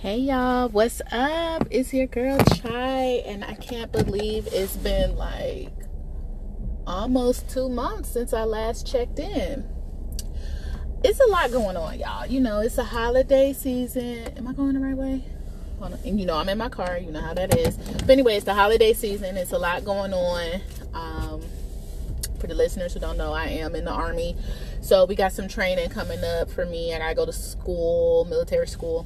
Hey y'all, what's up? It's your girl Chai, and I can't believe it's been like almost two months since I last checked in. It's a lot going on, y'all. You know, it's a holiday season. Am I going the right way? And you know, I'm in my car. You know how that is. But anyway, it's the holiday season. It's a lot going on. Um, for the listeners who don't know, I am in the army. So we got some training coming up for me. I gotta go to school, military school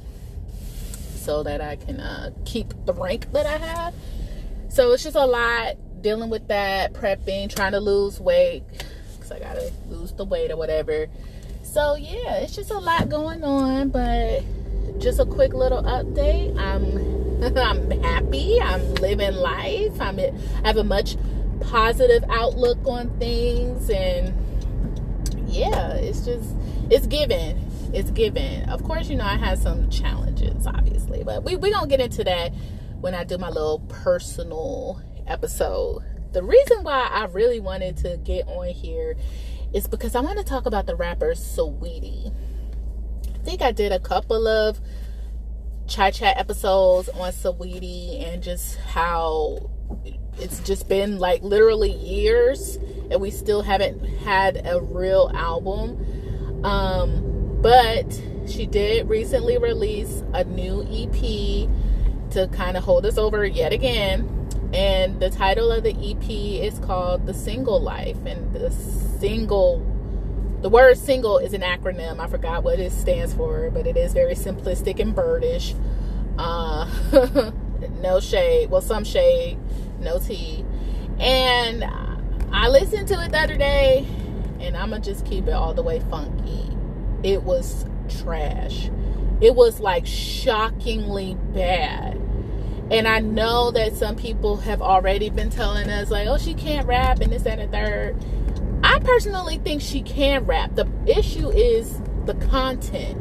so that I can uh, keep the rank that I have. So it's just a lot dealing with that, prepping, trying to lose weight because I gotta lose the weight or whatever. So yeah, it's just a lot going on, but just a quick little update. I'm I'm happy. I'm living life. I'm I have a much positive outlook on things and yeah, it's just it's given it's given. Of course, you know, I had some challenges, obviously, but we, we're going to get into that when I do my little personal episode. The reason why I really wanted to get on here is because I want to talk about the rapper Saweetie. I think I did a couple of chai chat episodes on Saweetie and just how it's just been like literally years and we still haven't had a real album. Um, but she did recently release a new EP to kind of hold us over yet again. And the title of the EP is called The Single Life. And the single, the word single is an acronym. I forgot what it stands for, but it is very simplistic and birdish. Uh, no shade. Well, some shade, no tea. And I listened to it the other day, and I'm going to just keep it all the way funky it was trash. It was like shockingly bad. And I know that some people have already been telling us, like, oh, she can't rap and this, and the third. I personally think she can rap. The issue is the content.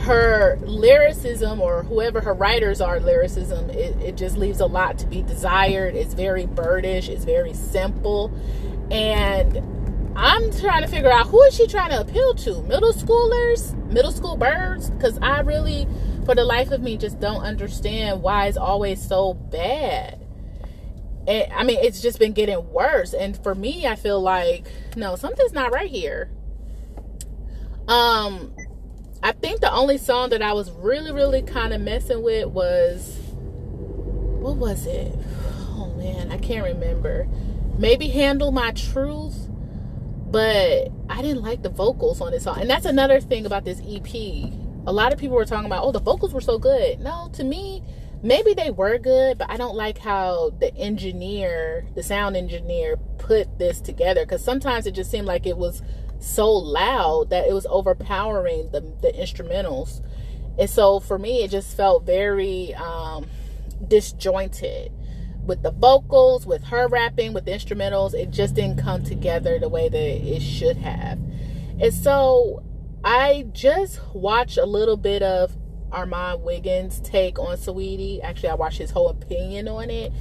Her lyricism, or whoever her writers are, lyricism, it, it just leaves a lot to be desired. It's very birdish, it's very simple. And I'm trying to figure out who is she trying to appeal to? Middle schoolers, middle school birds? Because I really, for the life of me, just don't understand why it's always so bad. I mean, it's just been getting worse. And for me, I feel like no, something's not right here. Um, I think the only song that I was really, really kind of messing with was what was it? Oh man, I can't remember. Maybe handle my truth but I didn't like the vocals on this song. And that's another thing about this EP. A lot of people were talking about, oh, the vocals were so good. No, to me, maybe they were good, but I don't like how the engineer, the sound engineer, put this together. Because sometimes it just seemed like it was so loud that it was overpowering the, the instrumentals. And so for me, it just felt very um, disjointed with the vocals, with her rapping, with the instrumentals, it just didn't come together the way that it should have. And so I just watched a little bit of Armon Wiggins' take on Saweetie. Actually, I watched his whole opinion on it.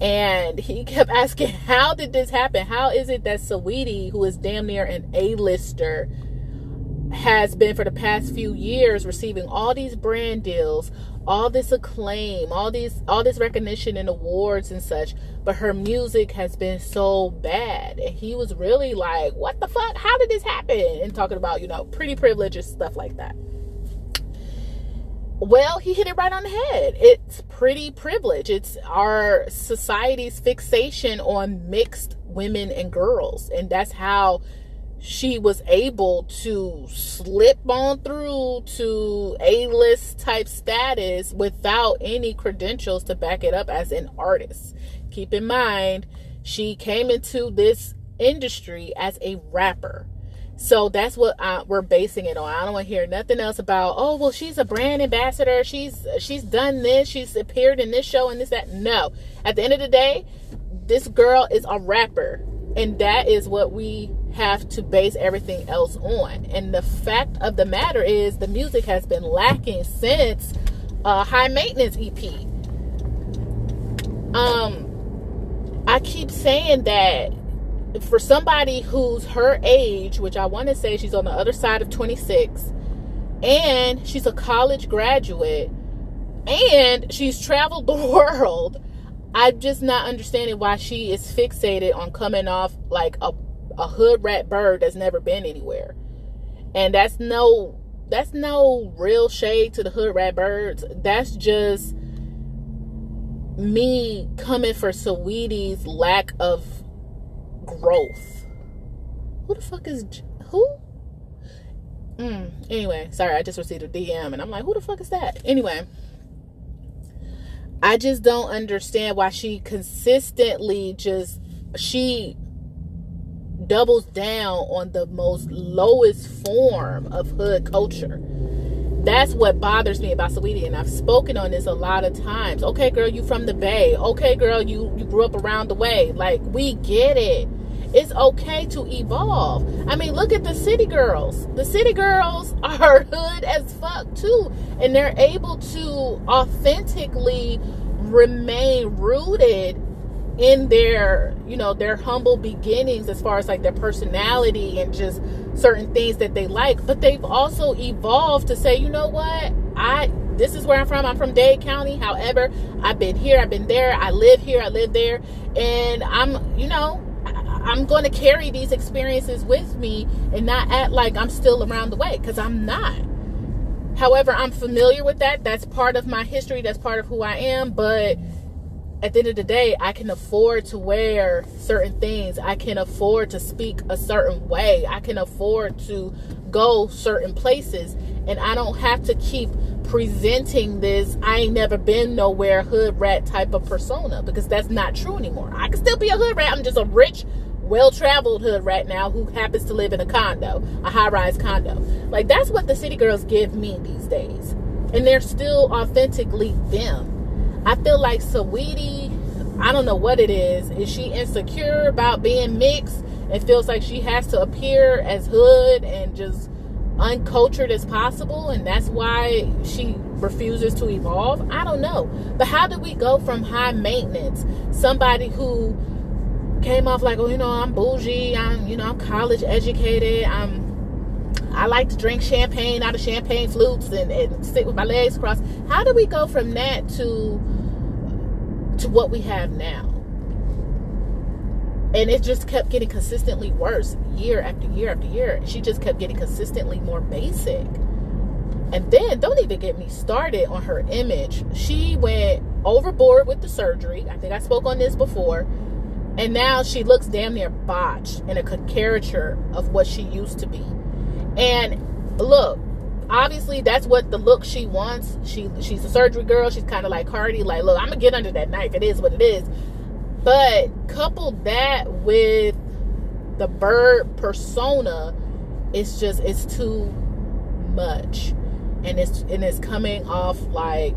And he kept asking, How did this happen? How is it that Saweetie, who is damn near an A-lister, has been for the past few years receiving all these brand deals, all this acclaim, all these all this recognition and awards and such, but her music has been so bad. And he was really like, "What the fuck? How did this happen?" and talking about, you know, pretty privilege and stuff like that. Well, he hit it right on the head. It's pretty privilege. It's our society's fixation on mixed women and girls, and that's how she was able to slip on through to A list type status without any credentials to back it up as an artist. Keep in mind, she came into this industry as a rapper. So that's what I, we're basing it on. I don't want to hear nothing else about, oh, well, she's a brand ambassador. She's she's done this. She's appeared in this show and this that. No. At the end of the day, this girl is a rapper and that is what we have to base everything else on. And the fact of the matter is, the music has been lacking since uh, High Maintenance EP. Um, I keep saying that for somebody who's her age, which I want to say she's on the other side of 26, and she's a college graduate, And she's traveled the world. I'm just not understanding why she is fixated on coming off like a, a hood rat bird that's never been anywhere. And that's no that's no real shade to the hood rat birds. That's just me coming for Saweetie's lack of growth. Who the fuck is who? Mm, anyway, sorry, I just received a DM and I'm like, who the fuck is that? Anyway, I just don't understand why she consistently just she doubles down on the most lowest form of hood culture. That's what bothers me about Saweetie, and I've spoken on this a lot of times. Okay, girl, you from the Bay. Okay, girl, you you grew up around the way. Like we get it. It's okay to evolve. I mean, look at the city girls. The city girls are hood as fuck too, and they're able to authentically remain rooted in their you know their humble beginnings as far as like their personality and just certain things that they like. But they've also evolved to say you know what? I this is where i'm from. I'm from dade county. However i've been here. I've been there. I live here. I live there. And i'm you know i'm going to carry these experiences with me and not act like i'm still around the way because i'm not. However i'm familiar with that. That's part of my history. That's part of who i am. But at the end of the day, I can afford to wear certain things. I can afford to speak a certain way. I can afford to go certain places. And I don't have to keep presenting this I ain't never been nowhere hood rat type of persona because that's not true anymore. I can still be a hood rat. I'm just a rich, well traveled hood rat now who happens to live in a condo, a high rise condo. Like that's what the city girls give me these days. And they're still authentically them I feel like Saweetie, I don't know what it is. Is she insecure about being mixed and feels like she has to appear as hood and just uncultured as possible and that's why she refuses to evolve? I don't know. But how do we go from high maintenance, somebody who came off like, oh, you know, I'm bougie, I'm, you know, I'm college educated, I'm I like to drink champagne out of champagne flutes and, and sit with my legs crossed. How do we go from that to to what we have now? And it just kept getting consistently worse year after year after year. She just kept getting consistently more basic. And then don't even get me started on her image. She went overboard with the surgery. I think I spoke on this before. And now she looks damn near botched and a caricature of what she used to be. And look, obviously that's what the look she wants. She she's a surgery girl. She's kind of like Cardi. Like, look, I'm gonna get under that knife. It is what it is. But couple that with the bird persona, it's just it's too much, and it's and it's coming off like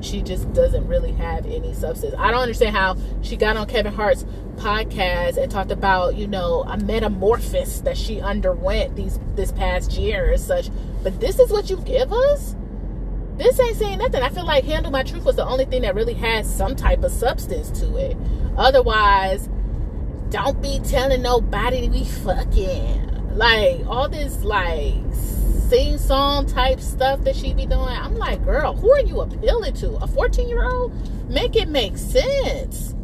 she just doesn't really have any substance. I don't understand how she got on Kevin Hart's podcast and talked about, you know, a metamorphosis that she underwent these this past year and such. But this is what you give us? This ain't saying nothing. I feel like Handle My Truth was the only thing that really has some type of substance to it. Otherwise, don't be telling nobody we fucking. Like all this like sing song type stuff that she be doing. I'm like, girl, who are you appealing to? A 14 year old? Make it make sense.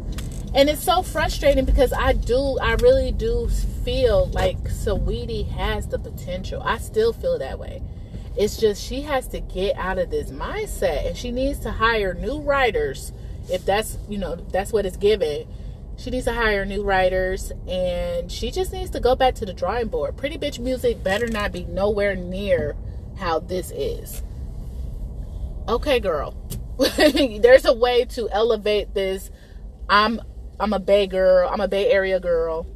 And it's so frustrating because I do, I really do feel like Saweetie has the potential. I still feel that way. It's just she has to get out of this mindset and she needs to hire new writers if that's, you know, that's what it's given she needs to hire new writers and she just needs to go back to the drawing board. Pretty Bitch Music better not be nowhere near how this is. Okay, girl. There's a way to elevate this. I'm I'm a Bay girl. I'm a Bay Area girl.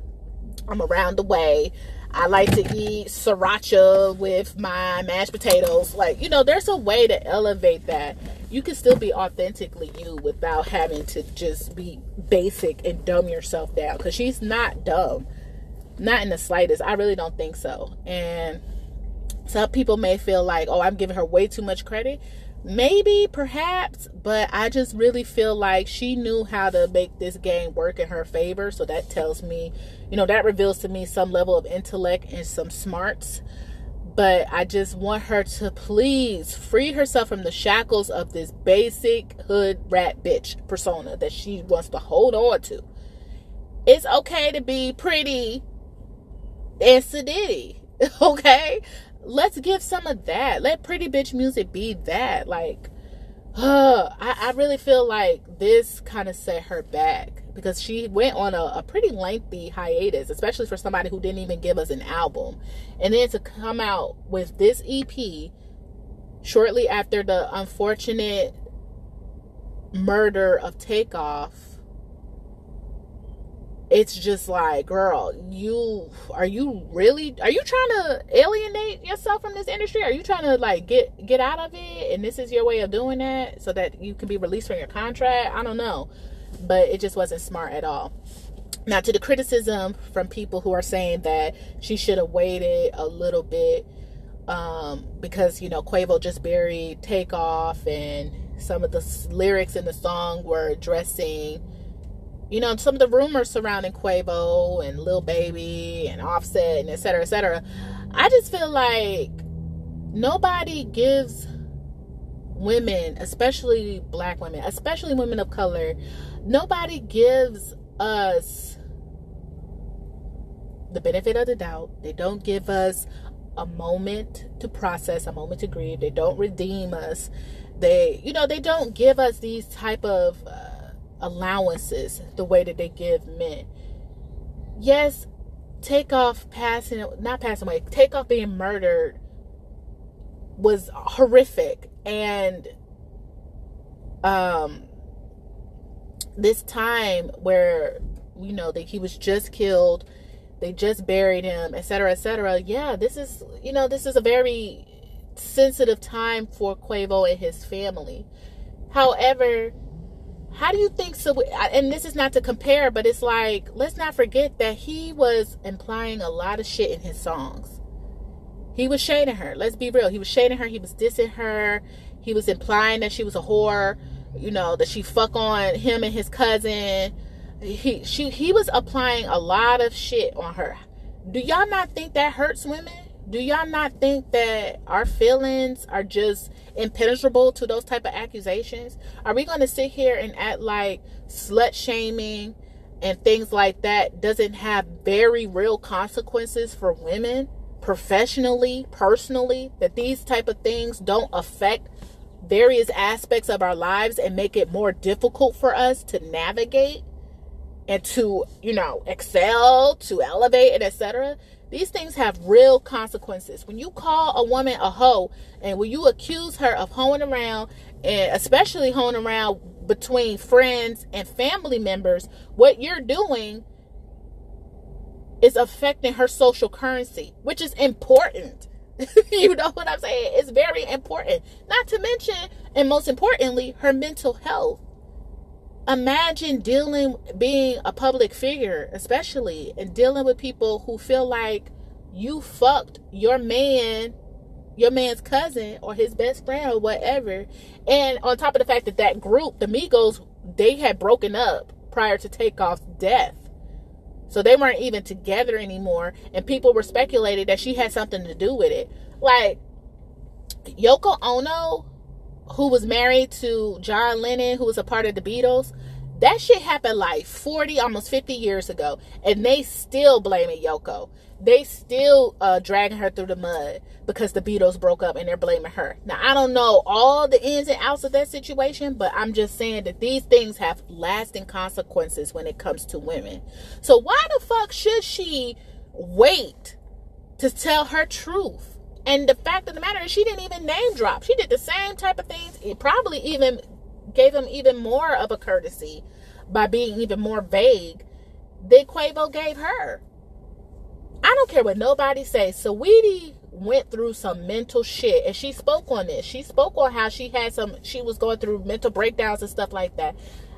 I'm around the way. I like to eat sriracha with my mashed potatoes. Like, you know, there's a way to elevate that. You can still be authentically you without having to just be basic and dumb yourself down. Because she's not dumb. Not in the slightest. I really don't think so. And some people may feel like, oh, I'm giving her way too much credit. Maybe, perhaps, but I just really feel like she knew how to make this game work in her favor. So that tells me, you know, that reveals to me some level of intellect and some smarts. But I just want her to please free herself from the shackles of this basic hood rat bitch persona that she wants to hold on to. It's okay to be pretty and sedity. Okay? Let's give some of that. Let pretty bitch music be that. Like, uh, I, I really feel like this kind of set her back because she went on a, a, pretty lengthy hiatus, especially for somebody who didn't even give us an album. And then to come out with this EP shortly after the unfortunate murder of Takeoff it's just like girl you are you really are you trying to alienate yourself from this industry? Are you trying to like get get out of it? And this is your way of doing that so that you can be released from your contract? I don't know but it just wasn't smart at all now to the criticism from people who are saying that she should have waited a little bit um, because you know quavo just buried takeoff and some of the lyrics in the song were addressing you know, some of the rumors surrounding Quavo and Lil Baby and Offset and et cetera, et cetera. I just feel like nobody gives women, especially black women, especially women of color, nobody gives us the benefit of the doubt. They don't give us a moment to process, a moment to grieve. They don't redeem us. They, you know, they don't give us these type of uh, allowances the way that they give men. Yes, Takeoff passing, not passing away, take off being murdered was horrific. And um, this time where, you know, that he was just killed, they just buried him, etc., etc. Yeah, this is, you know, this is a very sensitive time for Quavo and his family. However, how do you think so and this is not to compare but it's like let's not forget that he was implying a lot of shit in his songs he was shading her let's be real he was shading her he was dissing her he was implying that she was a whore you know that she fuck on him and his cousin. He she he was applying a lot of shit on her. Do y'all not think that hurts women? Do y'all not think that our feelings are just impenetrable to those type of accusations? Are we going to sit here and act like slut shaming and things like that doesn't have very real consequences for women professionally personally that these type of things don't affect various aspects of our lives and make it more difficult for us to navigate and to you know excel to elevate and etc these things have real consequences. When you call a woman a hoe and when you accuse her of hoeing around, and especially hoeing around between friends and family members, what you're doing is affecting her social currency, which is important. you know what I'm saying? It's very important. Not to mention, and most importantly, her mental health imagine dealing being a public figure especially and dealing with people who feel like you fucked your man your man's cousin or his best friend or whatever and on top of the fact that that group the migos they had broken up prior to takeoff's death so they weren't even together anymore and people were speculating that she had something to do with it. Like yoko ono who was married to John Lennon, who was a part of the Beatles, that shit happened like 40, almost 50 years ago. And they still blaming Yoko. They still uh, dragging her through the mud because the Beatles broke up and they're blaming her. Now, I don't know all the ins and outs of that situation, but I'm just saying that these things have lasting consequences when it comes to women. So, why the fuck should she wait to tell her truth? And the fact of the matter is, she didn't even name drop. She did the same type of things. It probably even gave him even more of a courtesy by being even more vague than Quavo gave her. I don't care what nobody says. Saweetie went through some mental shit and she spoke on this. She spoke on how she had some she was going through mental breakdowns and stuff like that.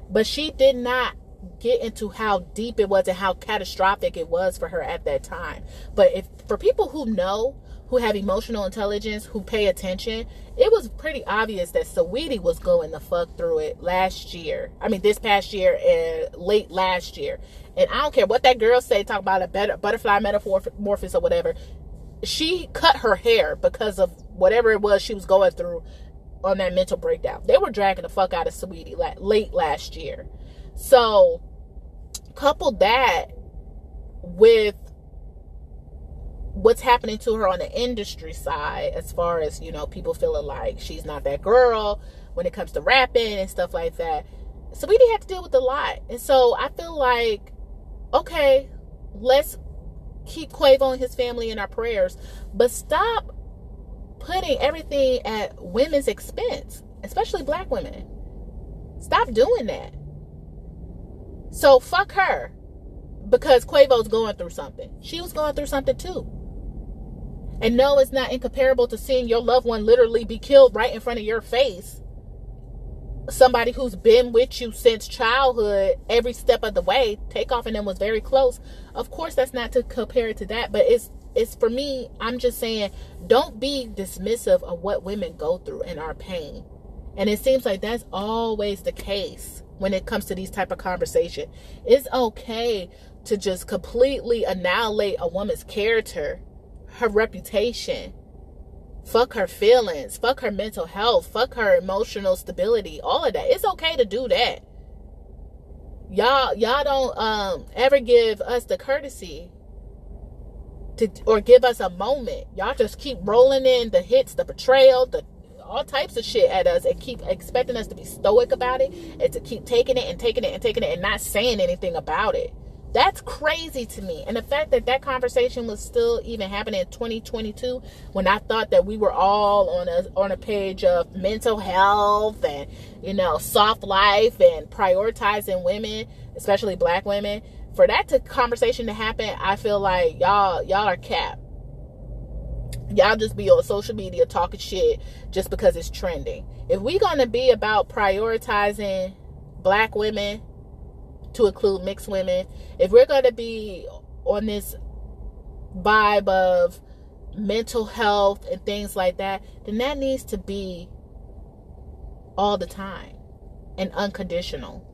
But she did not get into how deep it was and how catastrophic it was for her at that time. But if for people who know who have emotional intelligence, who pay attention, it was pretty obvious that Saweetie was going the fuck through it last year. I mean, this past year and late last year. And I don't care what that girl say, talk about a better butterfly metamorphosis or whatever. she cut her hair because of whatever it was she was going through on that mental breakdown. They were dragging the fuck out of Saweetie late last year. So couple that with what's happening to her on the industry side as far as you know people feeling like she's not that girl when it comes to rapping and stuff like that Saweetie had to deal with a lot and so i feel like okay let's keep quavo and his family in our prayers but stop putting everything at women's expense especially black women stop doing that so fuck her because Quavo's going through something. She was going through something too. And no, it's not incomparable to seeing your loved one literally be killed right in front of your face. Somebody who's been with you since childhood, every step of the way, Takeoff and them was very close. Of course, that's not to compare it to that, but it's it's for me. I'm just saying, don't be dismissive of what women go through and our pain. And it seems like that's always the case when it comes to these type of conversation. It's okay to just completely annihilate a woman's character her reputation. Fuck her feelings. Fuck her mental health. Fuck her emotional stability. All of that. It's okay to do that. Y'all, y'all don't um ever give us the courtesy to or give us a moment. Y'all just keep rolling in the hits, the betrayal, the all types of shit at us and keep expecting us to be stoic about it and to keep taking it and taking it and taking it and not saying anything about it. That's crazy to me. And the fact that that conversation was still even happening in 2022 when I thought that we were all on a on a page of mental health and you know, soft life and prioritizing women, especially black women, for that to conversation to happen, I feel like y'all y'all are capped. Y'all just be on social media talking shit just because it's trending. If we going to be about prioritizing black women to include mixed women, if we're going to be on this vibe of mental health and things like that, then that needs to be all the time and unconditional.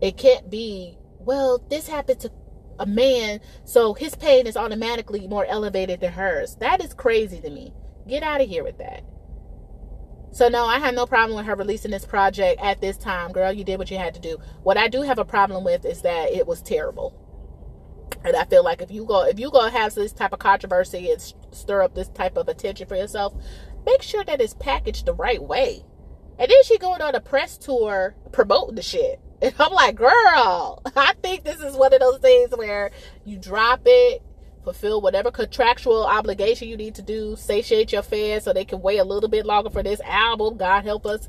It can't be, well, this happened to a man, so his pain is automatically more elevated than hers. That is crazy to me. Get out of here with that. So no, I have no problem with her releasing this project at this time. Girl, you did what you had to do. What I do have a problem with is that it was terrible. And I feel like if you go if you go have this type of controversy and stir up this type of attention for yourself, make sure that it's packaged the right way. And then she going on a press tour promoting the shit. And I'm like, girl, I think this is one of those things where you drop it, fulfill whatever contractual obligation you need to do, satiate your fans so they can wait a little bit longer for this album. God help us.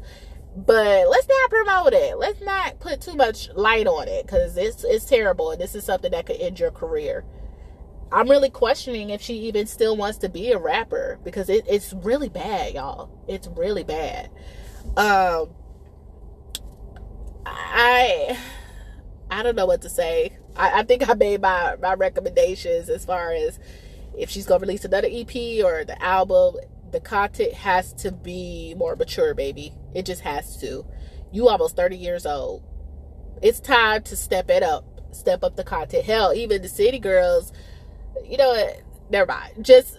But let's not promote it. Let's not put too much light on it because it's it's terrible and this is something that could end your career. I'm really questioning if she even still wants to be a rapper because it, it's really bad, y'all. It's really bad. Um, I I don't know what to say. I, I think I made my, my recommendations as far as if she's gonna release another EP or the album, the content has to be more mature, baby. It just has to. You almost 30 years old. It's time to step it up. Step up the content. Hell, even the city girls, you know what? Never mind. Just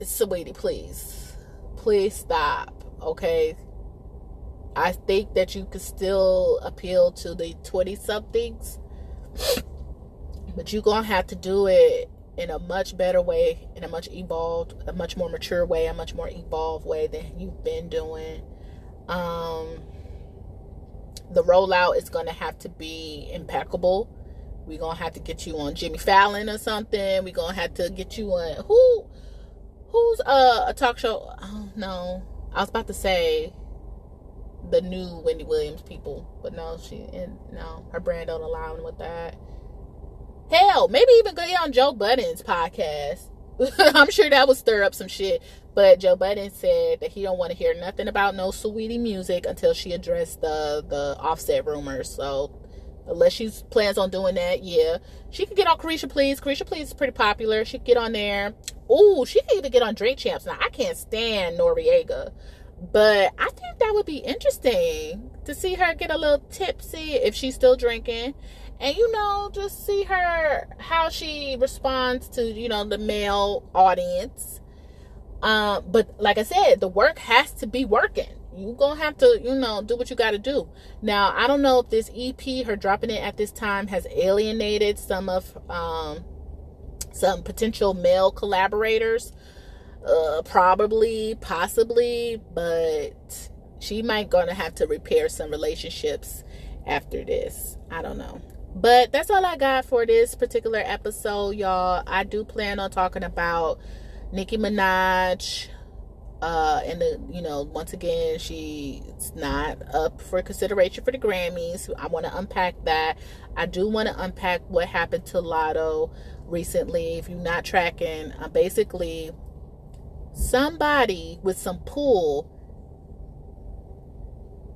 Saweetie, please. Please stop. Okay. I think that you could still appeal to the 20 somethings but you're to have to do it in a much better way, in a much evolved, a much more mature way, a much more evolved way than you've been doing. Um, the rollout is to have to be impeccable. We're to have to get you on Jimmy Fallon or something. We're to have to get you on who who's uh, a talk show? Oh no. I was about to say the new Wendy Williams people, but no, she and no, her brand don't align with that. Hell, maybe even go on Joe Budden's podcast. I'm sure that would stir up some shit. But Joe Budden said that he don't want to hear nothing about no Saweetie music until she addressed the the offset rumors. So unless she plans on doing that, yeah, she could get on Caresha Please. Caresha Please is pretty popular. She could get on there. Ooh, she could even get on Drink Champs. Now I can't stand Noreaga, but I think that would be interesting to see her get a little tipsy if she's still drinking. And you know just see her how she responds to you know the male audience. Uh, but like i said the work has to be working. You're gonna have to you know do what you gotta do. Now i don't know if this ep her dropping it at this time has alienated some of um some potential male collaborators uh probably possibly but she might gonna have to repair some relationships after this i don't know but that's all i got for this particular episode y'all i do plan on talking about nicki minaj uh, and the, you know, once again, she's not up for consideration for the Grammys. I want to unpack that. I do want to unpack what happened to Latto recently. If you're not tracking, uh, basically, somebody with some pull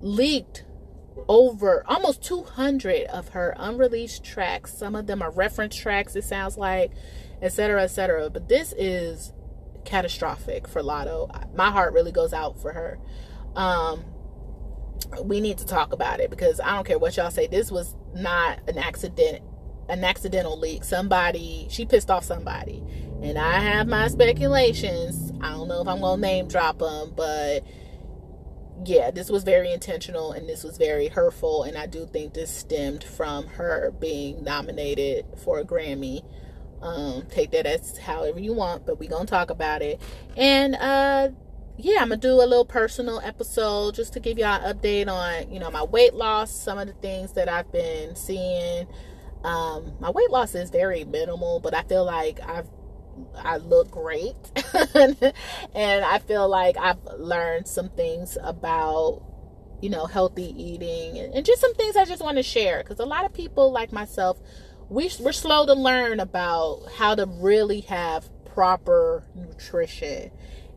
leaked over almost 200 of her unreleased tracks. Some of them are reference tracks, it sounds like, etc., etc. But this is catastrophic for Latto. My heart really goes out for her. Um, we need to talk about it because I don't care what y'all say. This was not an accident, an accidental leak. Somebody she pissed off somebody, and I have my speculations. I don't know if I'm gonna name drop them, but yeah, this was very intentional and this was very hurtful. And I do think this stemmed from her being nominated for a Grammy um, take that as however you want, but we're gonna talk about it. And uh yeah, I'm gonna do a little personal episode just to give y'all an update on, you know, my weight loss, some of the things that I've been seeing. Um, my weight loss is very minimal, but I feel like I've I look great. And I feel like I've learned some things about you know healthy eating and, just some things I just want to share. Because a lot of people like myself we, we're slow to learn about how to really have proper nutrition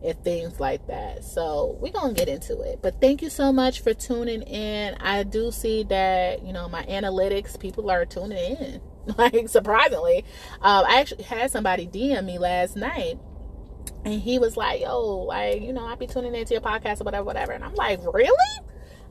and things like that. So we're gonna get into it. But thank you so much for tuning in. I do see that you know my analytics, people are tuning in. Like surprisingly, um, I actually had somebody DM me last night, and he was like, "Yo, like you know, I be tuning into your podcast or whatever, whatever." And I'm like, "Really?"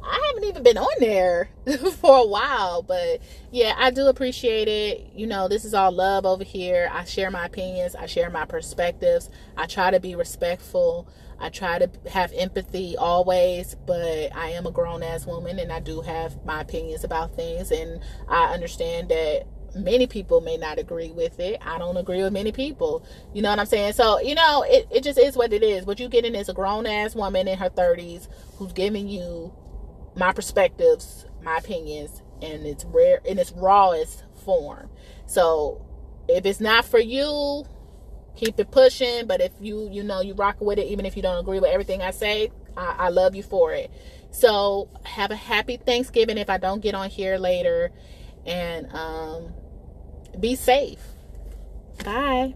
I haven't even been on there for a while, but yeah, I do appreciate it. You know, this is all love over here. I share my opinions, I share my perspectives. I try to be respectful. I try to have empathy always, but I am a grown ass woman and I do have my opinions about things. And I understand that many people may not agree with it. I don't agree with many people. You know what I'm saying? So, you know, it, it just is what it is. What you getting is a grown ass woman in her 30s who's giving you my perspectives, my opinions, and it's rare in its rawest form. So if it's not for you, keep it pushing. But if you you know you rock with it, even if you don't agree with everything I say, I, I love you for it. So have a happy Thanksgiving if I don't get on here later, and um, be safe. Bye.